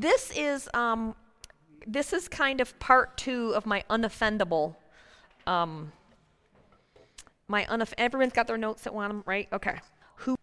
This is um, this is kind of part two of my unoffendable. Um, my unoff- everyone's got their notes that want them right. Okay. Who?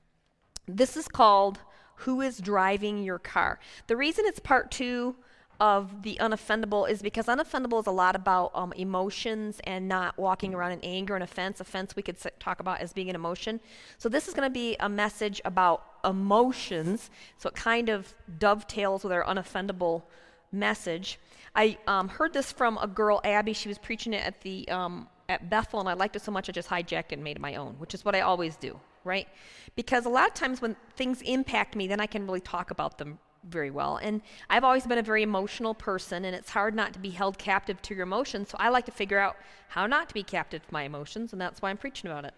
This is called "Who is driving your car." The reason it's part two of the unoffendable is because unoffendable is a lot about um, emotions and not walking around in anger and offense. Offense we could talk about as being an emotion. So this is going to be a message about emotions. So it kind of dovetails with our unoffendable message. I um, heard this from a girl, Abby. She was preaching it at the um, at Bethel, and I liked it so much I just hijacked and made it my own, which is what I always do, right? Because a lot of times when things impact me, then I can really talk about them very well. And I've always been a very emotional person, and it's hard not to be held captive to your emotions. So I like to figure out how not to be captive to my emotions, and that's why I'm preaching about it.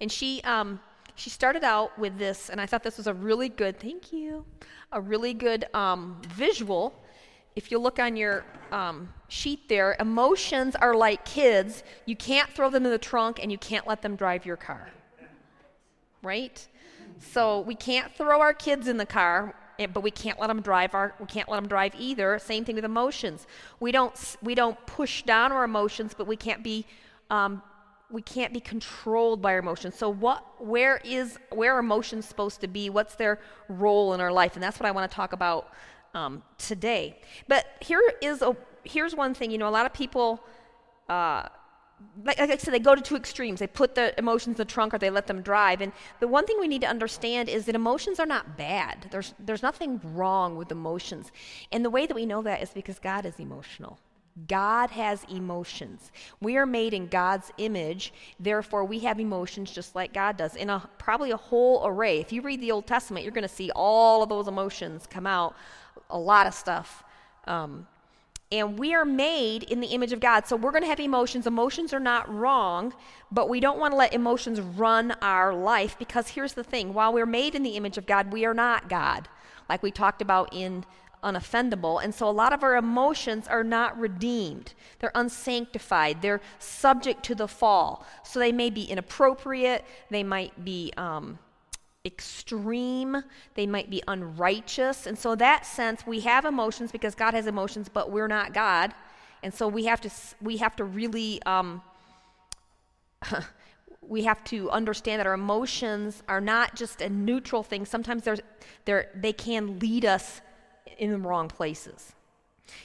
And she, um, she started out with this, and I thought this was a really good, thank you, a really good um, visual. If you look on your um, sheet there, emotions are like kids. You can't throw them in the trunk, and you can't let them drive your car. Right? So we can't throw our kids in the car but we can't let them drive our we can't let them drive either. Same thing with emotions. We don't we don't push down our emotions but we can't be um, we can't be controlled by our emotions. So what where is where are emotions supposed to be? What's their role in our life? And that's what i want to talk about um, today. But here is a here's one thing. You know a lot of people uh, like, like, I said, they go to two extremes. They put the emotions in the trunk or they let them drive. And the one thing we need to understand is that emotions are not bad. There's, there's nothing wrong with emotions. And the way that we know that is because God is emotional. God has emotions. We are made in God's image, therefore, we have emotions just like God does, in a, probably a whole array. If you read the Old Testament, you're going to see all of those emotions come out, a lot of stuff. Um, and we are made in the image of God. So we're going to have emotions. Emotions are not wrong, but we don't want to let emotions run our life because here's the thing while we're made in the image of God, we are not God, like we talked about in unoffendable. And so a lot of our emotions are not redeemed. They're unsanctified. They're subject to the fall. So they may be inappropriate. They might be um, extreme, they might be unrighteous. And so, that sense, we have emotions because God has emotions, but we're not God. And so, we have to, we have to really. Um, we have to understand that our emotions are not just a neutral thing. Sometimes they're, they're, they can lead us in the wrong places.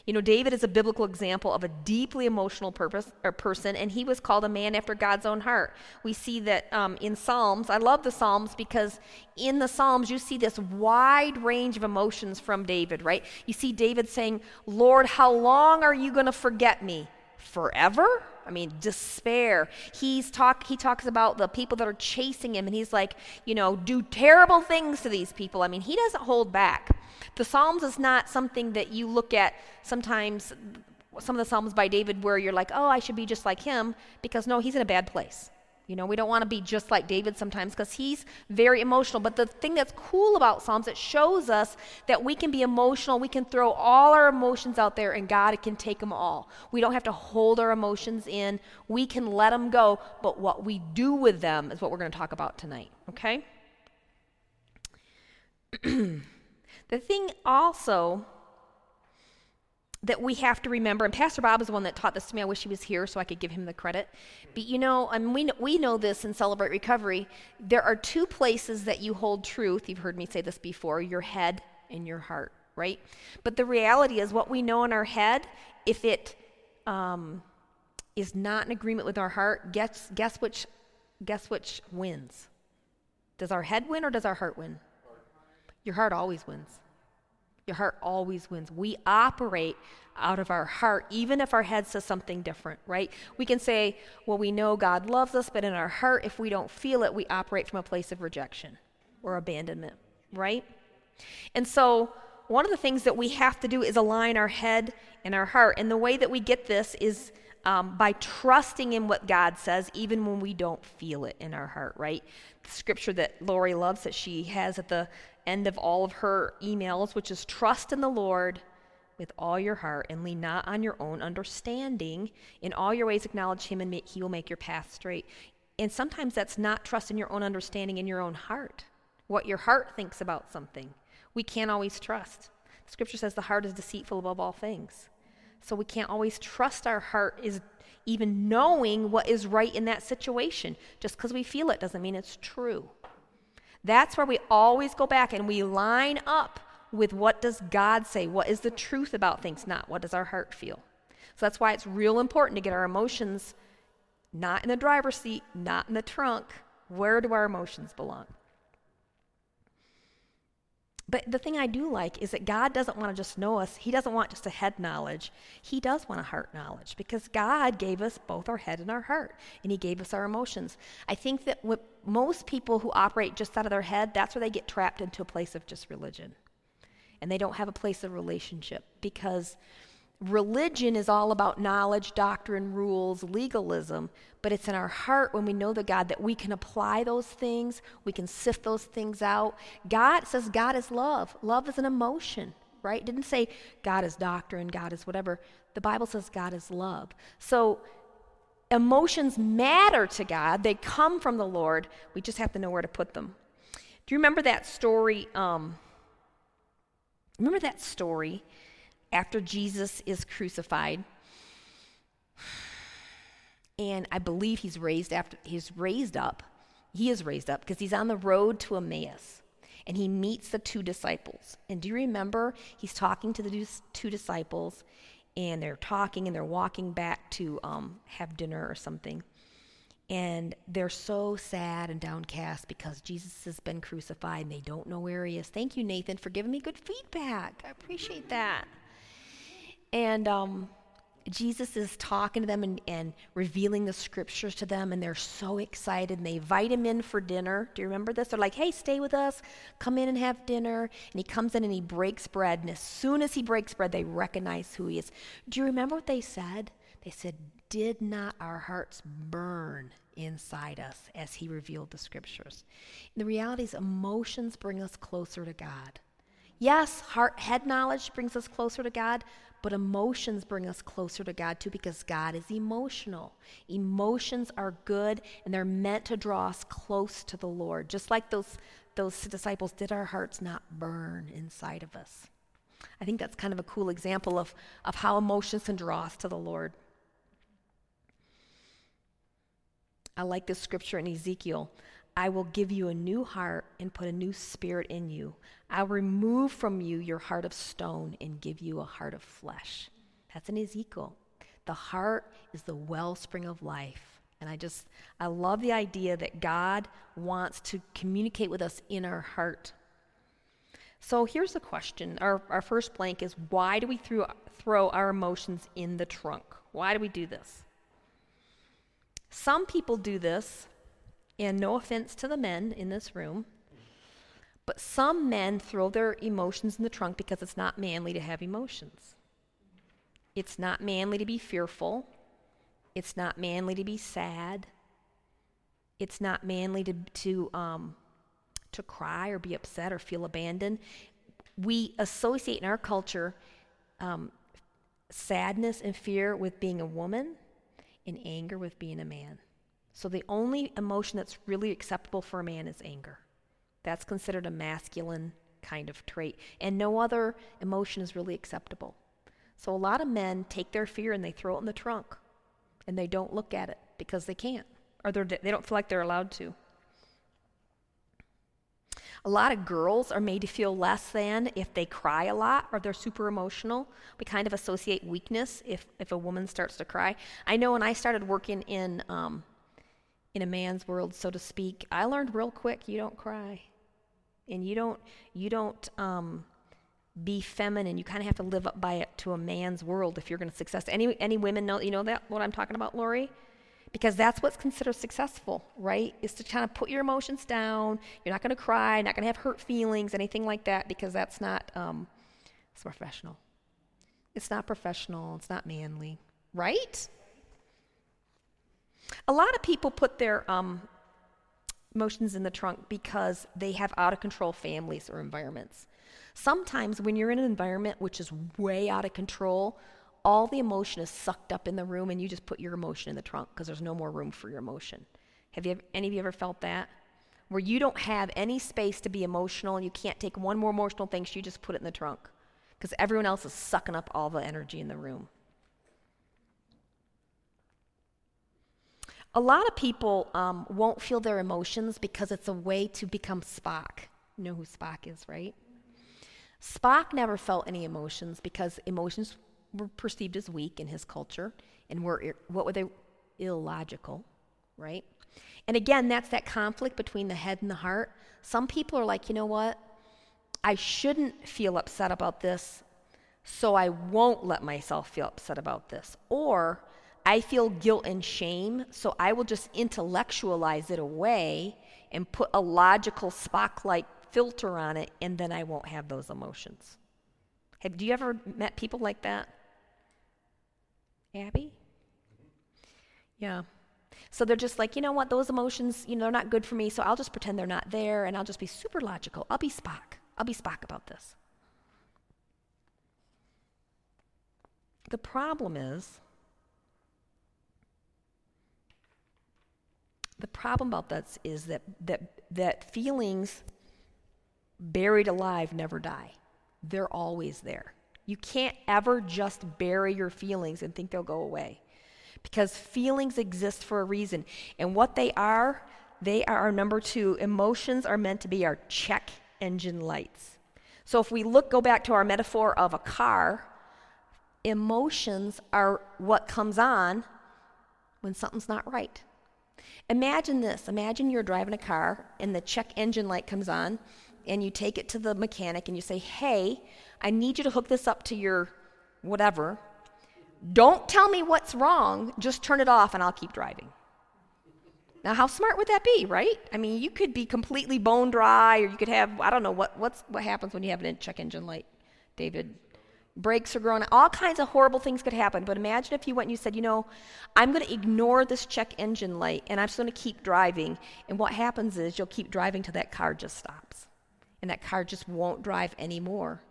You know, David is a biblical example of a deeply emotional purpose, or person, and he was called a man after God's own heart. We see that um, in Psalms. I love the Psalms because in the Psalms you see this wide range of emotions from David, right? You see David saying, Lord, how long are you going to forget me? Forever? I mean, despair. He's talk, he talks about the people that are chasing him, and he's like, you know, do terrible things to these people. I mean, he doesn't hold back. The Psalms is not something that you look at sometimes, some of the Psalms by David, where you're like, oh, I should be just like him, because no, he's in a bad place. You know, we don't want to be just like David sometimes because he's very emotional. But the thing that's cool about Psalms, it shows us that we can be emotional. We can throw all our emotions out there and God can take them all. We don't have to hold our emotions in. We can let them go. But what we do with them is what we're going to talk about tonight, okay? the thing also that we have to remember, and Pastor Bob is the one that taught this to me. I wish he was here so I could give him the credit. But you know, mean, we know, we know this in Celebrate Recovery. There are two places that you hold truth. You've heard me say this before your head and your heart, right? But the reality is, what we know in our head, if it um, is not in agreement with our heart, guess, guess, which, guess which wins? Does our head win or does our heart win? Your heart always wins. Your heart always wins. We operate out of our heart, even if our head says something different, right? We can say, well, we know God loves us, but in our heart, if we don't feel it, we operate from a place of rejection or abandonment, right? And so, one of the things that we have to do is align our head and our heart. And the way that we get this is um, by trusting in what God says, even when we don't feel it in our heart, right? The scripture that Lori loves that she has at the end of all of her emails, which is trust in the Lord with all your heart and lean not on your own understanding. In all your ways, acknowledge Him, and He will make your path straight. And sometimes that's not trust in your own understanding in your own heart, what your heart thinks about something. We can't always trust. Scripture says the heart is deceitful above all things. So we can't always trust our heart is even knowing what is right in that situation. Just because we feel it doesn't mean it's true. That's where we always go back and we line up with what does God say? What is the truth about things, not what does our heart feel. So that's why it's real important to get our emotions not in the driver's seat, not in the trunk. Where do our emotions belong? But the thing I do like is that God doesn't want to just know us. He doesn't want just a head knowledge. He does want a heart knowledge because God gave us both our head and our heart, and He gave us our emotions. I think that most people who operate just out of their head, that's where they get trapped into a place of just religion. And they don't have a place of relationship because religion is all about knowledge, doctrine, rules, legalism, but it's in our heart when we know the God that we can apply those things, we can sift those things out. God says God is love. Love is an emotion, right? It didn't say God is doctrine, God is whatever. The Bible says God is love. So emotions matter to God, they come from the Lord. We just have to know where to put them. Do you remember that story? Um, remember that story? After Jesus is crucified. And I believe he's raised after he's raised up. He is raised up because he's on the road to Emmaus and he meets the two disciples. And do you remember he's talking to the two disciples and they're talking and they're walking back to um, have dinner or something. And they're so sad and downcast because Jesus has been crucified and they don't know where he is. Thank you, Nathan, for giving me good feedback. I appreciate that. And um, Jesus is talking to them and, and, revealing the scriptures to them, and they're so excited. And they invite him in for dinner. Do you remember this? They're like, hey, stay with us. Come in and have dinner. And he comes in and he breaks bread. And as soon as he breaks bread, they recognize who he is. Do you remember what they said? They said, Did not our hearts burn inside us as he revealed the scriptures? And the reality is, emotions bring us closer to God. Yes, heart, head knowledge brings us closer to God, but emotions bring us closer to God too because God is emotional. Emotions are good and they're meant to draw us close to the Lord. Just like those, those disciples, did our hearts not burn inside of us? I think that's kind of a cool example of, of how emotions can draw us to the Lord. I like this scripture in Ezekiel. I will give you a new heart and put a new spirit in you. I'll remove from you your heart of stone and give you a heart of flesh. That's in Ezekiel. The heart is the wellspring of life. And I just, I love the idea that God wants to communicate with us in our heart. So here's the question. Our, our first blank is why do we throw, throw our emotions in the trunk? Why do we do this? Some people do this and no offense to the men in this room, but some men throw their emotions in the trunk because it's not manly to have emotions. It's not manly to be fearful. It's not manly to be sad. It's not manly to, to, um, to cry or be upset or feel abandoned. We associate in our culture um, sadness and fear with being a woman and anger with being a man. So the only emotion that's really acceptable for a man is anger. That's considered a masculine kind of trait. And no other emotion is really acceptable. So a lot of men take their fear and they throw it in the trunk and they don't look at it because they can't or they don't feel like they're allowed to. A lot of girls are made to feel less than if they cry a lot or they're super emotional. We kind of associate weakness if, if a woman starts to cry. I know when I started working in um, in a man's world, so to speak, I learned real quick you don't cry. And you don't, you don't um, be feminine. You kind of have to live up by it to a man's world if you're going to success. Any, any women know, you know that, what I'm talking about, Lori? Because that's what's considered successful, right? Is to kind of put your emotions down. You're not going to cry, not going to have hurt feelings, anything like that, because that's not, um, it's professional. It's not professional. It's not manly, right? A lot of people put their um, emotions in the trunk because they have out of control families or environments. Sometimes when you're in an environment which is way out of control, all the emotion is sucked up in the room and you just put your emotion in the trunk because there's no more room for your emotion. Have you ever, any of you ever felt that? Where you don't have any space to be emotional and you can't take one more emotional thing, so you just put it in the trunk because everyone else is sucking up all the energy in the room. A lot of people um, won't feel their emotions because it's a way to become Spock. You know who Spock is, right? Spock never felt any emotions because emotions were perceived as weak in his culture and were what were they illogical, right? And again, that's that conflict between the head and the heart. Some people are like, you know what? I shouldn't feel upset about this, so I won't let myself feel upset about this. Or I feel guilt and shame, so I will just intellectualize it away and put a logical Spock like filter on it, and then I won't have those emotions. Have do you ever met people like that? Abby? Yeah. So they're just like, you know what, those emotions, you know, they're not good for me, so I'll just pretend they're not there and I'll just be super logical. I'll be Spock. I'll be Spock about this. The problem is, the problem about that is that, that, that feelings buried alive never die. They're always there. You can't ever just bury your feelings and think they'll go away. Because feelings exist for a reason. And what they are, they are our number two, emotions are meant to be our check engine lights. So if we look, go back to our metaphor of a car, emotions are what comes on when something's not right. Imagine this imagine you're driving a car and the check engine light comes on, and you take it to the mechanic and you say, Hey, I need you to hook this up to your whatever. Don't tell me what's wrong, just turn it off and I'll keep driving. Now, how smart would that be, right? I mean, you could be completely bone dry, or you could have, I don't know, what, what's, what happens when you have an check engine light, David? Brakes are growing, all kinds of horrible things could happen. But imagine if you went and you said, you know, I'm going to ignore this check engine light and I'm just going to keep driving. And what happens is you'll keep driving till that car just stops. And that car just won't drive anymore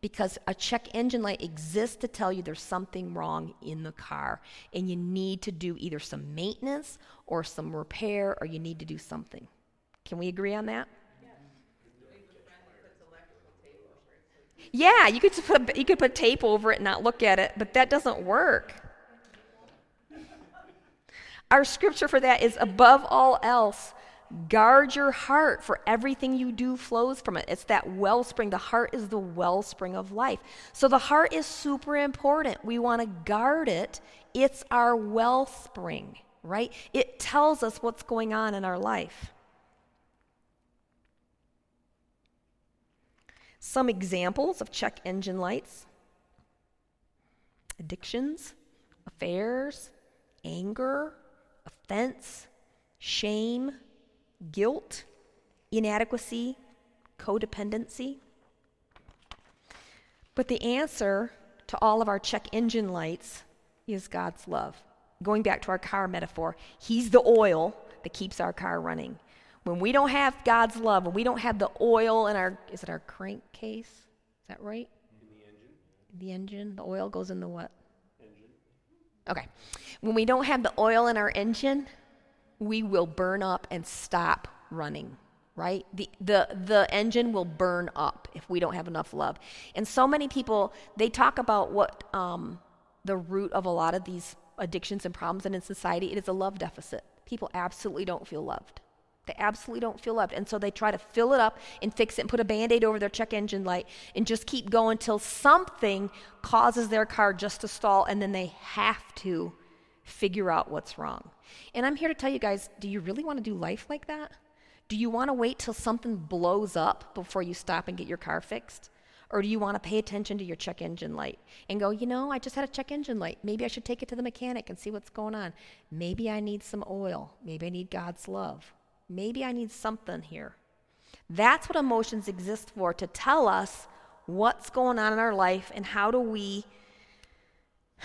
because a check engine light exists to tell you there's something wrong in the car and you need to do either some maintenance or some repair or you need to do something. Can we agree on that? Yeah, you could put you could put tape over it and not look at it, but that doesn't work. Our scripture for that is above all else, Guard your heart, for everything you do flows from it. It's that wellspring. The heart is the wellspring of life. So the heart is super important. We want to guard it. It's our wellspring, right? It tells us what's going on in our life. Some examples of check engine lights addictions, affairs, anger, offense, shame guilt, inadequacy, codependency. But the answer to all of our check engine lights is God's love. Going back to our car metaphor, He's the oil that keeps our car running. When we don't have God's love, when we don't have the oil in our, is it our crankcase? Is that right? In the engine. The engine? The oil goes in the what? Engine. Okay. When we don't have the oil in our engine, we will burn up and stop running right the, the the engine will burn up if we don't have enough love and so many people they talk about what um, the root of a lot of these addictions and problems and in society it is a love deficit people absolutely don't feel loved they absolutely don't feel loved and so they try to fill it up and fix it and put a band-aid over their check engine light and just keep going until something causes their car just to stall and then they have to figure out what's wrong. And I'm here to tell you guys do you really want to do life like that? Do you want to wait till something blows up before you stop and get your car fixed? Or do you want to pay attention to your check engine light and go, you know, I just had a check engine light. Maybe I should take it to the mechanic and see what's going on. Maybe I need some oil. Maybe I need God's love. Maybe I need something here. That's what emotions exist for to tell us what's going on in our life and how do we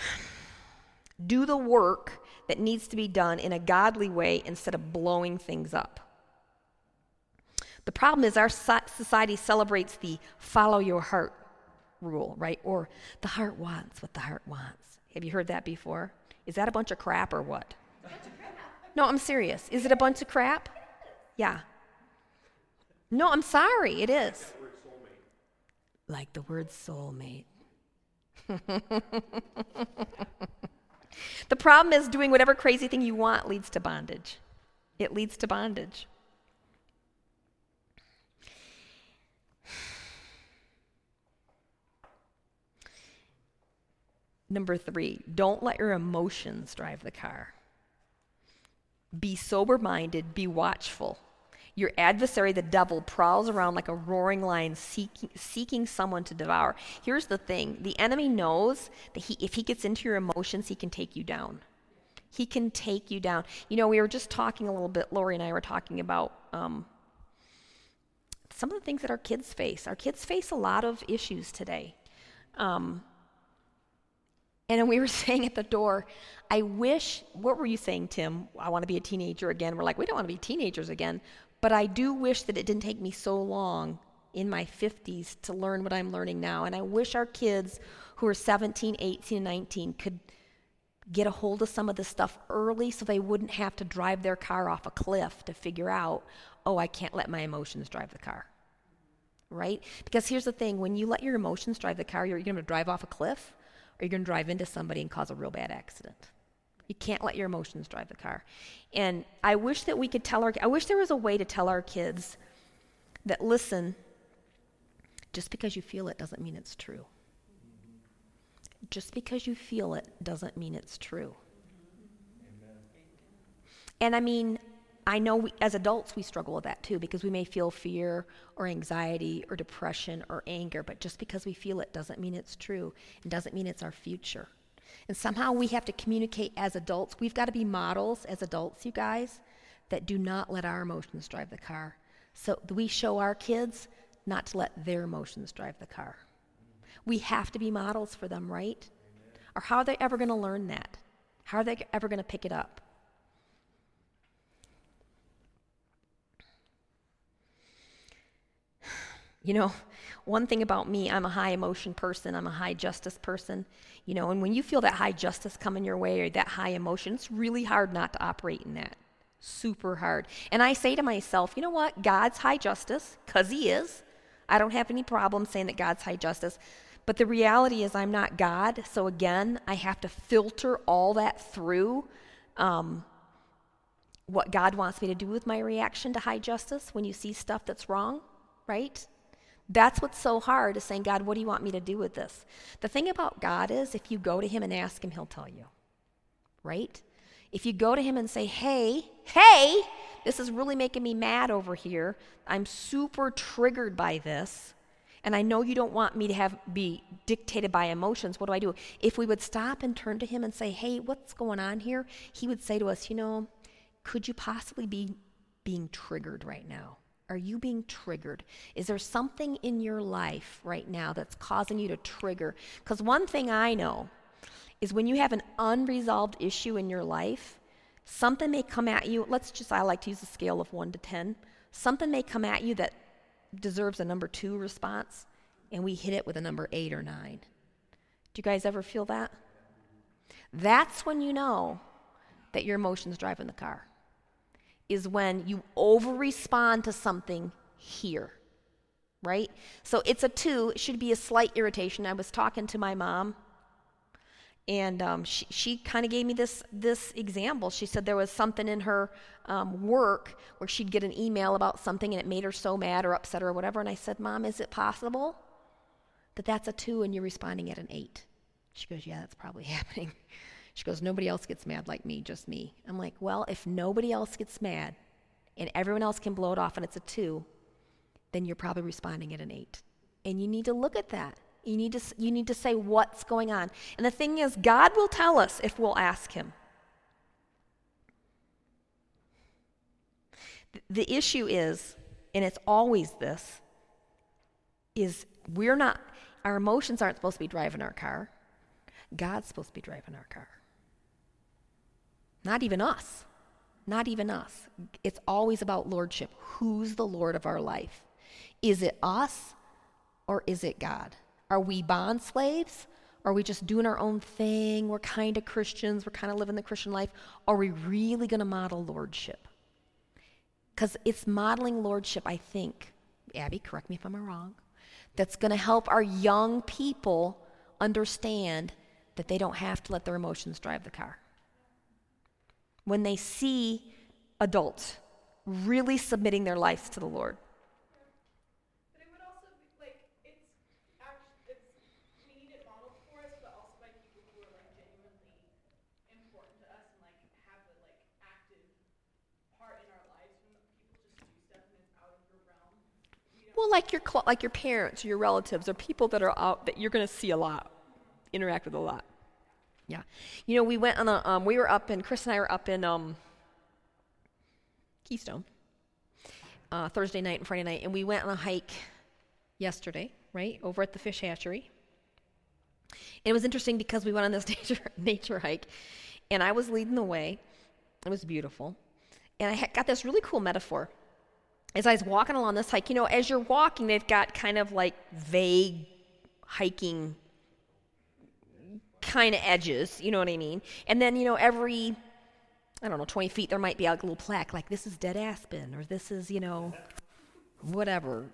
do the work that needs to be done in a godly way instead of blowing things up. The problem is our society celebrates the follow your heart rule, right? Or the heart wants what the heart wants. Have you heard that before? Is that a bunch of crap or what? No, I'm serious. Is it a bunch of crap? Yeah. No, I'm sorry. It is. like the word soulmate. the problem is doing whatever crazy thing you want leads to bondage. It leads to bondage. Number three, don't let your emotions drive the car. Be sober minded, be watchful. Your adversary, the devil, prowls around like a roaring lion seeking, seeking someone to devour. Here's the thing the enemy knows that he, if he gets into your emotions, he can take you down. He can take you down. You know, we were just talking a little bit, Lori and I were talking about um, some of the things that our kids face. Our kids face a lot of issues today. Um, and we were saying at the door, I wish, what were you saying, Tim? I want to be a teenager again. We're like, we don't want to be teenagers again. But I do wish that it didn't take me so long in my 50s to learn what I'm learning now. And I wish our kids who are 17, 18, and 19 could get a hold of some of this stuff early so they wouldn't have to drive their car off a cliff to figure out, oh, I can't let my emotions drive the car. Right? Because here's the thing when you let your emotions drive the car, you're going to drive off a cliff or you're going to drive into somebody and cause a real bad accident. You can't let your emotions drive the car. And I wish that we could tell our I wish there was a way to tell our kids that listen, just because you feel it doesn't mean it's true. Just because you feel it doesn't mean it's true. Amen. And I mean, I know we, as adults we struggle with that too because we may feel fear or anxiety or depression or anger, but just because we feel it doesn't mean it's true and doesn't mean it's our future. And somehow we have to communicate as adults. We've got to be models as adults, you guys, that do not let our emotions drive the car. So we show our kids not to let their emotions drive the car. We have to be models for them, right? Or how are they ever going to learn that? How are they ever going to pick it up? You know, one thing about me, I'm a high emotion person, I'm a high justice person. You know, and when you feel that high justice coming your way or that high emotion, it's really hard not to operate in that. Super hard. And I say to myself, you know what? God's high justice, because He is. I don't have any problem saying that God's high justice. But the reality is, I'm not God. So again, I have to filter all that through um, what God wants me to do with my reaction to high justice when you see stuff that's wrong, right? That's what's so hard is saying, God, what do you want me to do with this? The thing about God is, if you go to Him and ask Him, He'll tell you, right? If you go to Him and say, hey, hey, this is really making me mad over here. I'm super triggered by this. And I know you don't want me to have be dictated by emotions. What do I do? If we would stop and turn to him and say, "Hey, what's going on here?" He would say to us, "You know, could you possibly be being triggered right now?" Are you being triggered? Is there something in your life right now that's causing you to trigger? Because one thing I know is when you have an unresolved issue in your life, something may come at you. Let's just, I like to use a scale of one to 10. Something may come at you that deserves a number two response, and we hit it with a number eight or nine. Do you guys ever feel that? That's when you know that your emotions driving the car is when you over respond to something here, right? So it's a two, it should be a slight irritation. I was talking to my mom, and um, she, she kind of gave me this, this example. She said there was something in her um, work where she'd get an email about something and it made her so mad or upset or whatever. And I said, Mom, is it possible that that's a two and you're responding at an eight? She goes, Yeah, that's probably happening. She goes, Nobody else gets mad like me, just me. I'm like, Well, if nobody else gets mad and everyone else can blow it off and it's a two, then you're probably responding at an eight. And you need to look at that. You need to, you need to say what's going on. And the thing is, God will tell us if we'll ask Him. The issue is, and it's always this, is we're not, our emotions aren't supposed to be driving our car. God's supposed to be driving our car. Not even us. Not even us. It's always about lordship. Who's the Lord of our life? Is it us or is it God? Are we bond slaves? Are we just doing our own thing? We're kind of Christians. We're kind of living the Christian life. Are we really going to model lordship? Because it's modeling lordship, I think. Abby, correct me if I'm wrong. that's going to help our young people understand that they don't have to let their emotions drive the car. When they see adults really submitting their lives to the Lord. Well, like your like your parents, or your relatives, or people that are out that you're going to see a lot, interact with a lot. Yeah, you know, we went on a um, we were up in Chris and I were up in um, Keystone uh, Thursday night and Friday night, and we went on a hike yesterday, right over at the fish hatchery. And it was interesting because we went on this nature nature hike, and I was leading the way. It was beautiful, and I got this really cool metaphor as I was walking along this hike, you know, as you're walking, they've got kind of like vague hiking kind of edges, you know what I mean? And then, you know, every, I don't know, 20 feet, there might be a little plaque like, this is dead aspen, or this is, you know, whatever.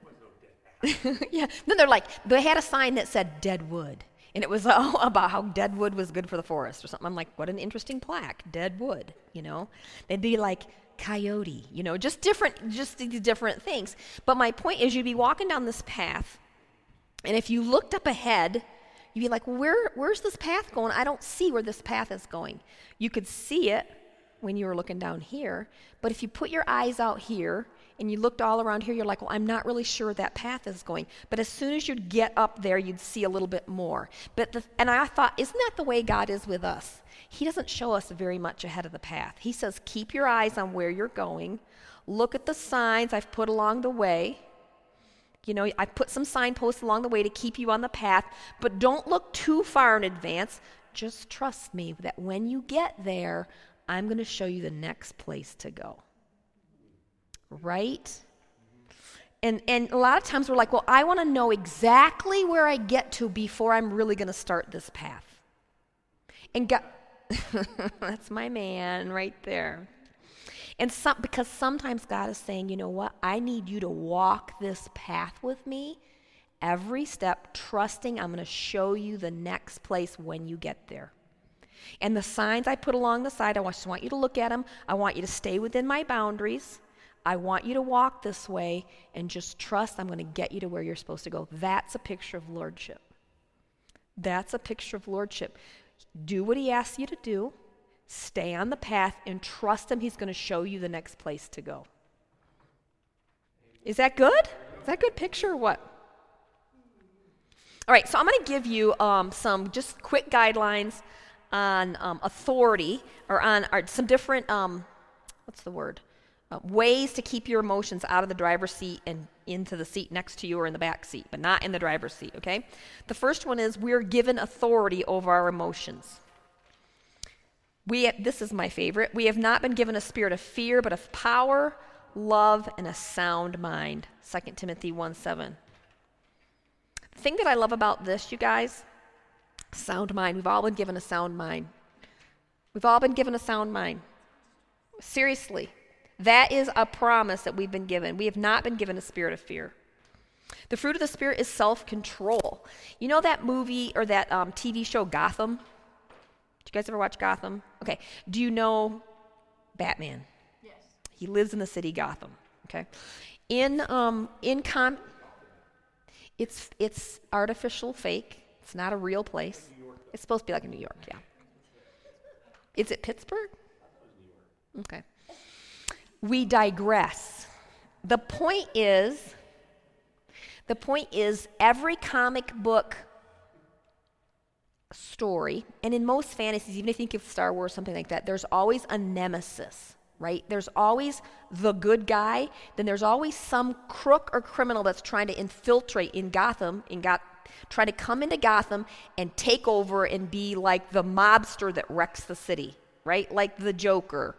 yeah. Then they're like, they had a sign that said dead wood. And it was all about how dead wood was good for the forest or something. I'm like, what an interesting plaque, dead wood, you know? They'd be like, coyote, you know, just different, just these different things. But my point is, you'd be walking down this path, and if you looked up ahead, you'd be like, Where, where's this path going? I don't see where this path is going. You could see it when you were looking down here, but if you put your eyes out here and you looked all around here, you're like, well, I'm not really sure that path is going. But as soon as you'd get up there, you'd see a little bit more. But the, and I thought, isn't that the way God is with us? He doesn't show us very much ahead of the path. He says, keep your eyes on where you're going. Look at the signs I've put along the way. You know, I put some signposts along the way to keep you on the path, but don't look too far in advance. Just trust me that when you get there, I'm going to show you the next place to go. Right? And, and a lot of times we're like, well, I want to know exactly where I get to before I'm really going to start this path. And God, That's my man right there. And some, because sometimes God is saying, you know what? I need you to walk this path with me every step, trusting I'm going to show you the next place when you get there. And the signs I put along the side, I just want you to look at them. I want you to stay within my boundaries. I want you to walk this way and just trust I'm going to get you to where you're supposed to go. That's a picture of lordship. That's a picture of lordship. Do what he asks you to do, stay on the path, and trust him he's going to show you the next place to go. Is that good? Is that a good picture or what? All right, so I'm going to give you um, some just quick guidelines on um, authority or on or some different, um, what's the word? Uh, ways to keep your emotions out of the driver's seat and into the seat next to you or in the back seat, but not in the driver's seat, okay? The first one is we're given authority over our emotions. We, this is my favorite. We have not been given a spirit of fear, but of power, love, and a sound mind. 2 Timothy 1 7. The thing that I love about this, you guys, sound mind. We've all been given a sound mind. We've all been given a sound mind. Seriously. That is a promise that we've been given. We have not been given a spirit of fear. The fruit of the Spirit is self control. You know that movie or that um, TV show Gotham? You guys ever watch Gotham? Okay. Do you know Batman? Yes. He lives in the city Gotham. Okay. In um, in com, it's it's artificial, fake. It's not a real place. It's supposed to be like in New York. Yeah. Is it Pittsburgh? Okay we digress. The point is, the point is, every comic book story, and in most fantasies, even if you think of Star Wars, something like that, there's always a nemesis, right? There's always the good guy, then there's always some crook or criminal that's trying to infiltrate in Gotham, in Gotham try to come into Gotham and take over and be like the mobster that wrecks the city, right? Like the Joker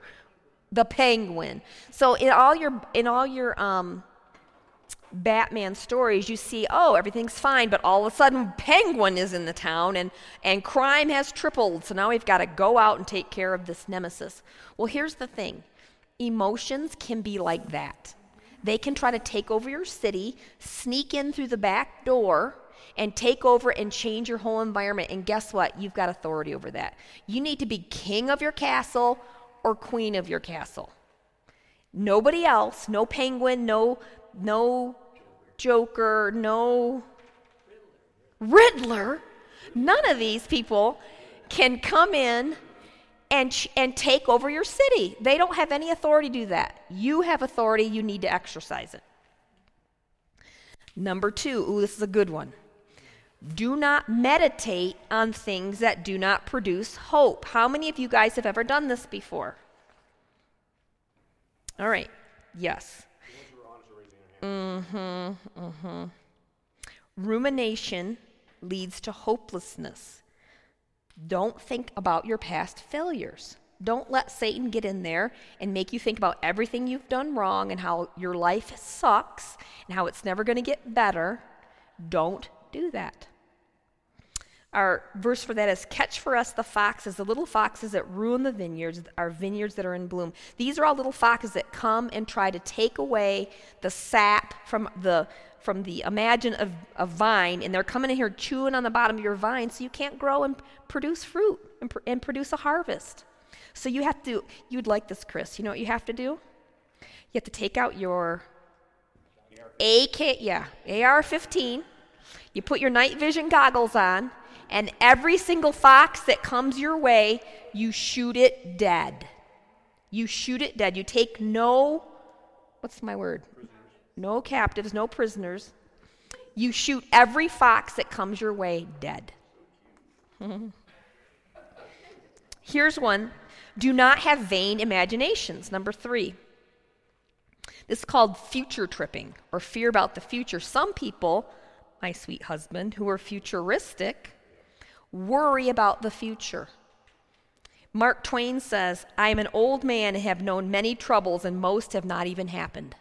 the penguin. So in all your in all your um, Batman stories, you see, oh, everything's fine, but all of a sudden, Penguin is in the town and, and crime has tripled. So now we've got to go out and take care of this nemesis. Well, here's the thing emotions can be like that. They can try to take over your city, sneak in through the back door, and take over and change your whole environment. And guess what? You've got authority over that. You need to be king of your castle or queen of your castle. Nobody else, no penguin, no no Joker, no Riddler. None of these people can come in and, and take over your city. They don't have any authority to do that. You have authority, you need to exercise it. Number two, ooh, this is a good one. Do not meditate on things that do not produce hope. How many of you guys have ever done this before? All right, yes. Mm hmm, mm hmm. Rumination leads to hopelessness. Don't think about your past failures. Don't let Satan get in there and make you think about everything you've done wrong and how your life sucks and how it's never going to get better. Don't do that. Our verse for that is catch for us the foxes, the little foxes that ruin the vineyards, our vineyards that are in bloom. These are all little foxes that come and try to take away the sap from the from the imagine of a vine, and they're coming in here chewing on the bottom of your vine, so you can't grow and produce fruit and, pr- and produce a harvest. So you have to. You'd like this, Chris. You know what you have to do? You have to take out your AK, yeah, AR-15. You put your night vision goggles on and every single fox that comes your way, you shoot it dead. You shoot it dead. You take no, what's my word? Prisoners. No captives, no prisoners. You shoot every fox that comes your way dead. Here's one do not have vain imaginations. Number three. This is called future tripping or fear about the future. Some people, my sweet husband, who are futuristic, worry about the future. Mark Twain says, I am an old man and have known many troubles, and most have not even happened.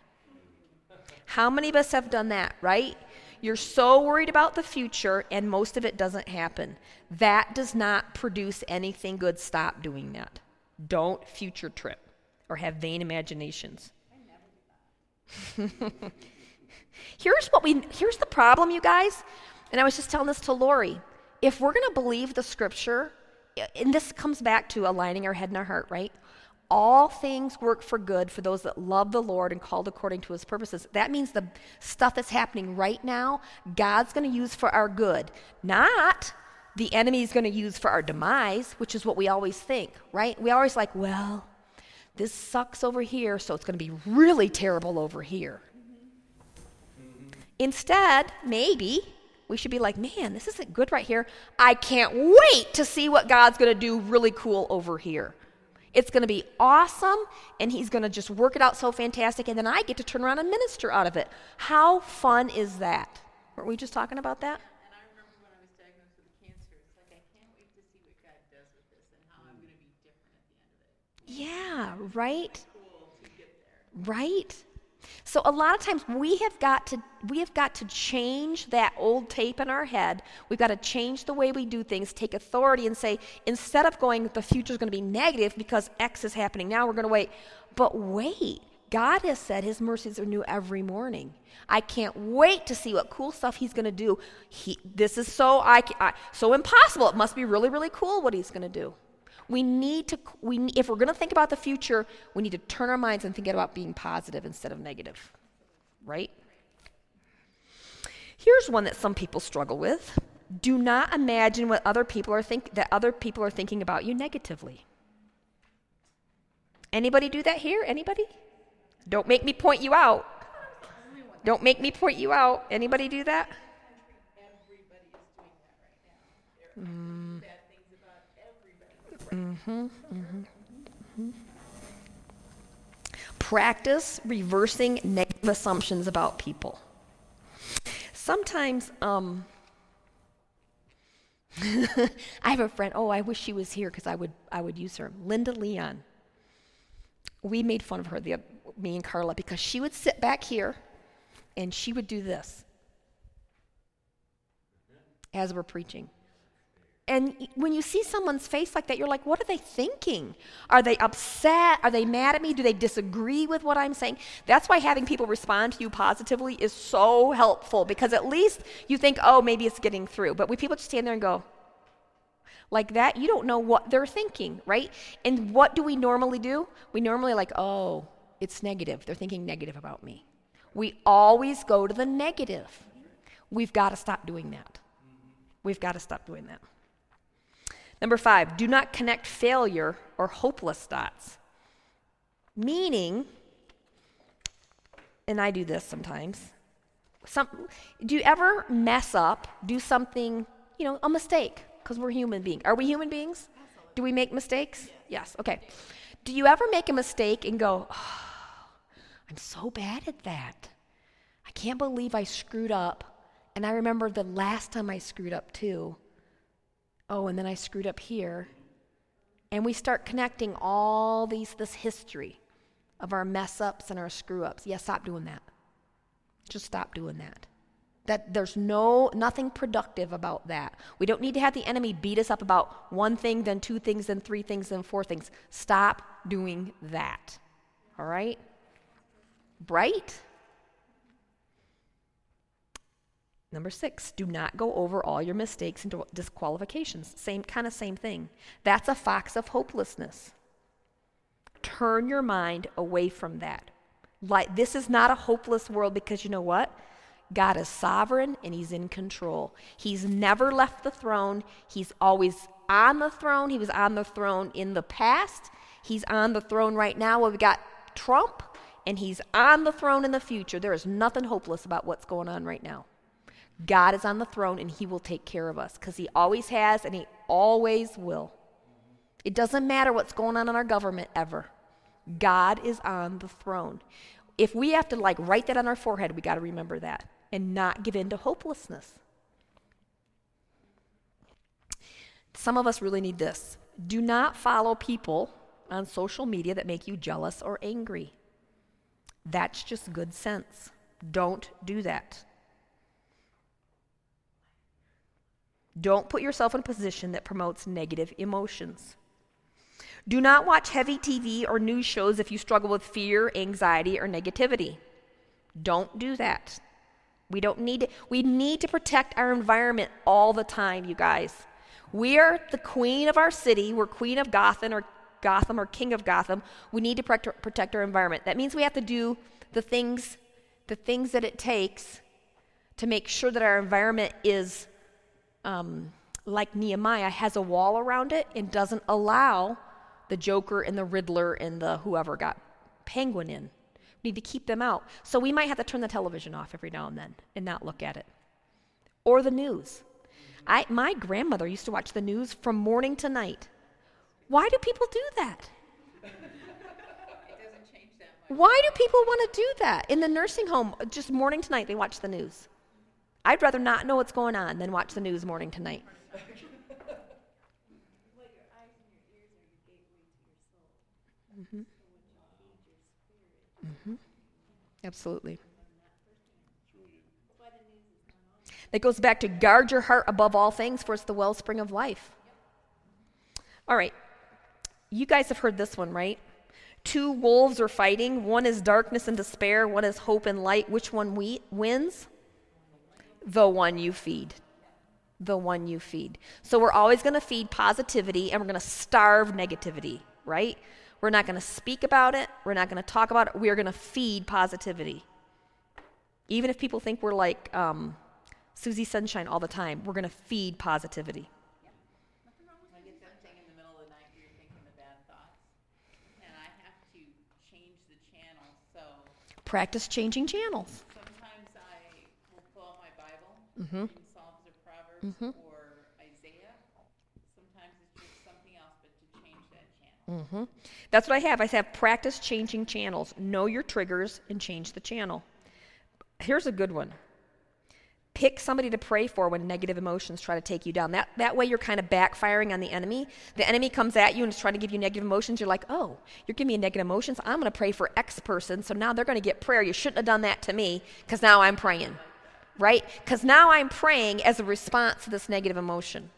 How many of us have done that, right? You're so worried about the future, and most of it doesn't happen. That does not produce anything good. Stop doing that. Don't future trip or have vain imaginations. here's what we here's the problem, you guys. And I was just telling this to Lori if we're going to believe the scripture, and this comes back to aligning our head and our heart, right? All things work for good for those that love the Lord and called according to his purposes. That means the stuff that's happening right now, God's going to use for our good, not the enemy is going to use for our demise, which is what we always think, right? We always like, well, this sucks over here, so it's going to be really terrible over here. Mm-hmm. Instead, maybe we should be like, man, this isn't good right here. I can't wait to see what God's going to do really cool over here. It's going to be awesome, and He's going to just work it out so fantastic, and then I get to turn around and minister out of it. How fun is that? Weren't we just talking about that? Yeah, right? Right? So a lot of times we have got to we have got to change that old tape in our head. We've got to change the way we do things, take authority and say instead of going the future is going to be negative because X is happening now, we're going to wait. But wait, God has said his mercies are new every morning. I can't wait to see what cool stuff he's going to do. He, this is so I, I, so impossible. It must be really really cool what he's going to do. We need to, we, if we're going to think about the future, we need to turn our minds and think about being positive instead of negative. Right? Here's one that some people struggle with. Do not imagine what other people are think that other people are thinking about you negatively. Anybody do that here? Anybody? Don't make me point you out. Don't make me point you out. Anybody do that? Mm. Mm-hmm, mm-hmm, mm-hmm. Practice reversing negative assumptions about people. Sometimes, um, I have a friend. Oh, I wish she was here because I would I would use her. Linda Leon. We made fun of her, the, me and Carla, because she would sit back here, and she would do this as we're preaching. And when you see someone's face like that, you're like, what are they thinking? Are they upset? Are they mad at me? Do they disagree with what I'm saying? That's why having people respond to you positively is so helpful because at least you think, oh, maybe it's getting through. But when people just stand there and go, like that, you don't know what they're thinking, right? And what do we normally do? We normally like, oh, it's negative. They're thinking negative about me. We always go to the negative. We've got to stop doing that. We've got to stop doing that. Number five, do not connect failure or hopeless dots. Meaning, and I do this sometimes. Some, do you ever mess up, do something, you know, a mistake? Because we're human beings. Are we human beings? Do we make mistakes? Yes. Okay. Do you ever make a mistake and go, oh, I'm so bad at that? I can't believe I screwed up. And I remember the last time I screwed up too oh, and then I screwed up here. And we start connecting all these this history of our mess ups and our screw ups. Yeah, stop doing that. Just stop doing that. That there's no nothing productive about that. We don't need to have the enemy beat us up about one thing, then two things, then three things, then four things. Stop doing that. All right? Bright? Number six, do not go over all your mistakes and disqualifications. Same kind of same thing. That's a fox of hopelessness. Turn your mind away from that. Like this is not a hopeless world because you know what? God is sovereign and he's in control. He's never left the throne. He's always on the throne. He was on the throne in the past. He's on the throne right now. Well, we've got Trump and he's on the throne in the future. There is nothing hopeless about what's going on right now. God is on the throne and he will take care of us because he always has and he always will. It doesn't matter what's going on in our government ever. God is on the throne. If we have to like write that on our forehead, we got to remember that and not give in to hopelessness. Some of us really need this. Do not follow people on social media that make you jealous or angry. That's just good sense. Don't do that. Don't put yourself in a position that promotes negative emotions. Do not watch heavy TV or news shows if you struggle with fear, anxiety, or negativity. Don't do that. We don't need to, we need to protect our environment all the time, you guys. We are the queen of our city. We're queen of Gotham or Gotham or king of Gotham. We need to protect, our environment. That means we have to do the things the things that it takes to make sure that our environment is um, like Nehemiah, has a wall around it and doesn't allow the Joker and the Riddler and the whoever got Penguin in. We need to keep them out. So we might have to turn the television off every now and then and not look at it. Or the news. I, my grandmother used to watch the news from morning to night. Why do people do that? Why do people want to do that? In the nursing home, just morning to night, they watch the news. I'd rather not know what's going on than watch the news morning to night. Mm-hmm. Absolutely. That goes back to guard your heart above all things, for it's the wellspring of life. All right. You guys have heard this one, right? Two wolves are fighting. One is darkness and despair, one is hope and light. Which one we- wins? The one you feed. The one you feed. So we're always going to feed positivity and we're going to starve negativity, right? We're not going to speak about it. We're not going to talk about it. We are going to feed positivity. Even if people think we're like um, Susie Sunshine all the time, we're going to feed positivity. Practice changing channels. Mm-hmm. in Psalms or Proverbs mm-hmm. or Isaiah. Sometimes it's just something else, but to change that channel. Mm-hmm. That's what I have. I have practice changing channels. Know your triggers and change the channel. Here's a good one. Pick somebody to pray for when negative emotions try to take you down. That, that way, you're kind of backfiring on the enemy. The enemy comes at you and is trying to give you negative emotions. You're like, oh, you're giving me negative emotions. I'm going to pray for X person. So now they're going to get prayer. You shouldn't have done that to me because now I'm praying right? Because now I'm praying as a response to this negative emotion.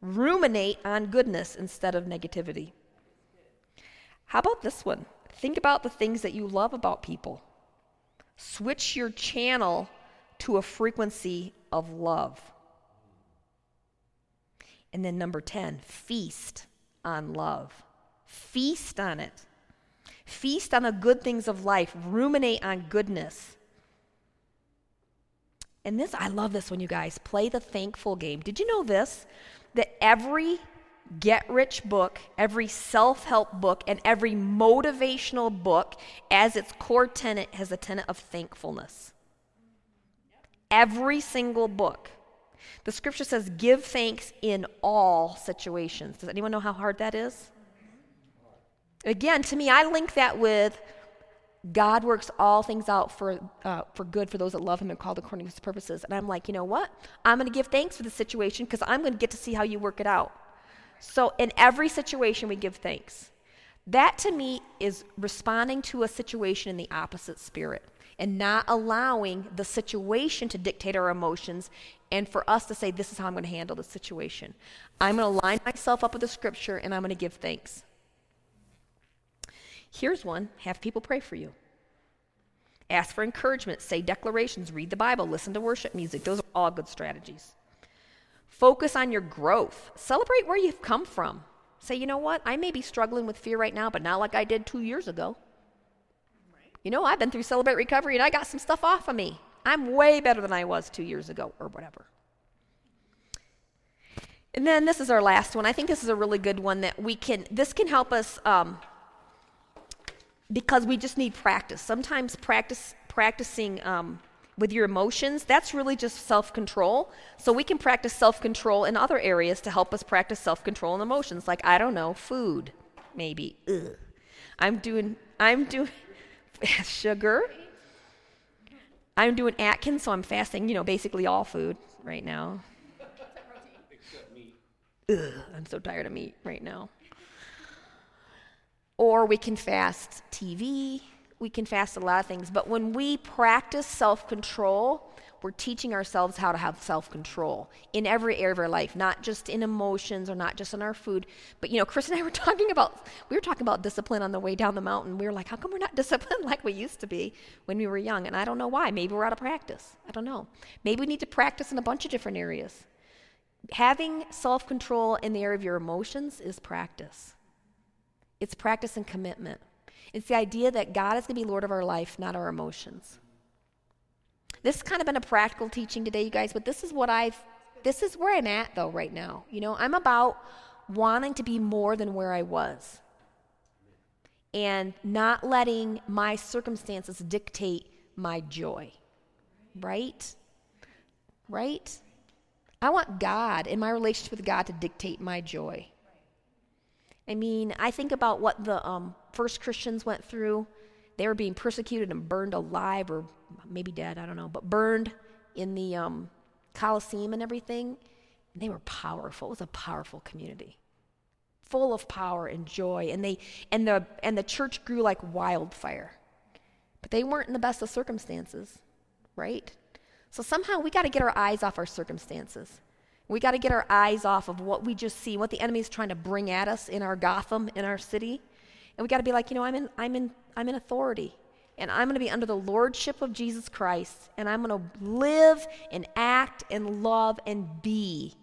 Ruminate on goodness instead of negativity. How about this one? Think about the things that you love about people. Switch your channel to a frequency of love. And then number 10, feast on love. Feast on it. Feast on the good things of life. Ruminate on goodness. And this, I love this one, you guys. Play the thankful game. Did you know this? That every get rich book, every self help book, and every motivational book, as its core tenet, has a tenet of thankfulness. Every single book. The scripture says, give thanks in all situations. Does anyone know how hard that is? Again, to me, I link that with God works all things out for, uh, for good for those that love Him and called according to His purposes. And I'm like, you know what? I'm going to give thanks for the situation because I'm going to get to see how you work it out. So, in every situation, we give thanks. That to me is responding to a situation in the opposite spirit and not allowing the situation to dictate our emotions and for us to say, This is how I'm going to handle the situation. I'm going to line myself up with the scripture and I'm going to give thanks. Here's one have people pray for you. Ask for encouragement, say declarations, read the Bible, listen to worship music. Those are all good strategies. Focus on your growth. Celebrate where you've come from. Say, you know what? I may be struggling with fear right now, but not like I did two years ago. Right. You know, I've been through Celebrate Recovery and I got some stuff off of me. I'm way better than I was two years ago or whatever. And then this is our last one. I think this is a really good one that we can, this can help us um, because we just need practice. Sometimes practice, practicing um, with your emotions, that's really just self control. So we can practice self control in other areas to help us practice self control in emotions, like, I don't know, food, maybe. Ugh. I'm doing, I'm doing sugar. I'm doing Atkins, so I'm fasting, you know, basically all food right now. Ugh, I'm so tired of meat right now. Or we can fast TV, we can fast a lot of things. But when we practice self control, we're teaching ourselves how to have self control in every area of our life, not just in emotions or not just in our food. But you know, Chris and I were talking about we were talking about discipline on the way down the mountain. We were like, how come we're not disciplined like we used to be when we were young? And I don't know why. Maybe we're out of practice. I don't know. Maybe we need to practice in a bunch of different areas. Having self control in the area of your emotions is practice. It's practice and commitment. It's the idea that God is going to be Lord of our life, not our emotions. This has kind of been a practical teaching today, you guys, but this is what I've, this is where I'm at though right now. You know, I'm about wanting to be more than where I was and not letting my circumstances dictate my joy. Right? Right? I want God and my relationship with God to dictate my joy. I mean, I think about what the um, first Christians went through. They were being persecuted and burned alive, or maybe dead, I don't know, but burned in the um, Colosseum and everything. And they were powerful. It was a powerful community, full of power and joy. And, they, and, the, and the church grew like wildfire. But they weren't in the best of circumstances, right? So somehow we got to get our eyes off our circumstances. We got to get our eyes off of what we just see, what the enemy is trying to bring at us in our Gotham, in our city. And we got to be like, you know, I'm in, I'm in, I'm in authority. And I'm going to be under the lordship of Jesus Christ. And I'm going to live and act and love and be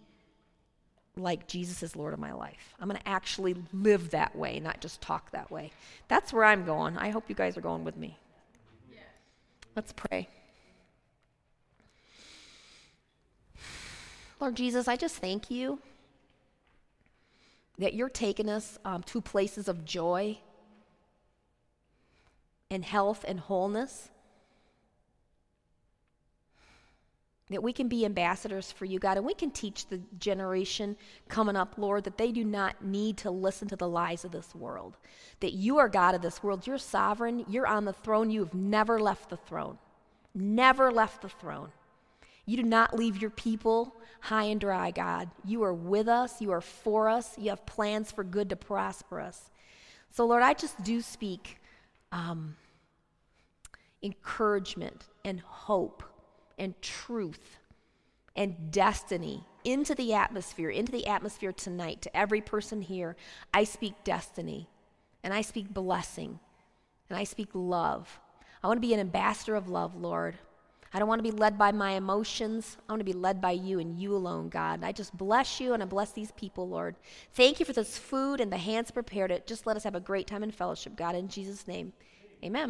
like Jesus is Lord of my life. I'm going to actually live that way, not just talk that way. That's where I'm going. I hope you guys are going with me. Let's pray. Lord Jesus, I just thank you that you're taking us um, to places of joy and health and wholeness. That we can be ambassadors for you, God, and we can teach the generation coming up, Lord, that they do not need to listen to the lies of this world. That you are God of this world. You're sovereign. You're on the throne. You have never left the throne. Never left the throne. You do not leave your people high and dry, God. You are with us, you are for us, you have plans for good to prosper us. So, Lord, I just do speak um, encouragement and hope and truth and destiny into the atmosphere, into the atmosphere tonight, to every person here. I speak destiny and I speak blessing and I speak love. I want to be an ambassador of love, Lord. I don't want to be led by my emotions. I want to be led by you and you alone, God. I just bless you and I bless these people, Lord. Thank you for this food and the hands prepared it. Just let us have a great time in fellowship, God, in Jesus' name. Amen.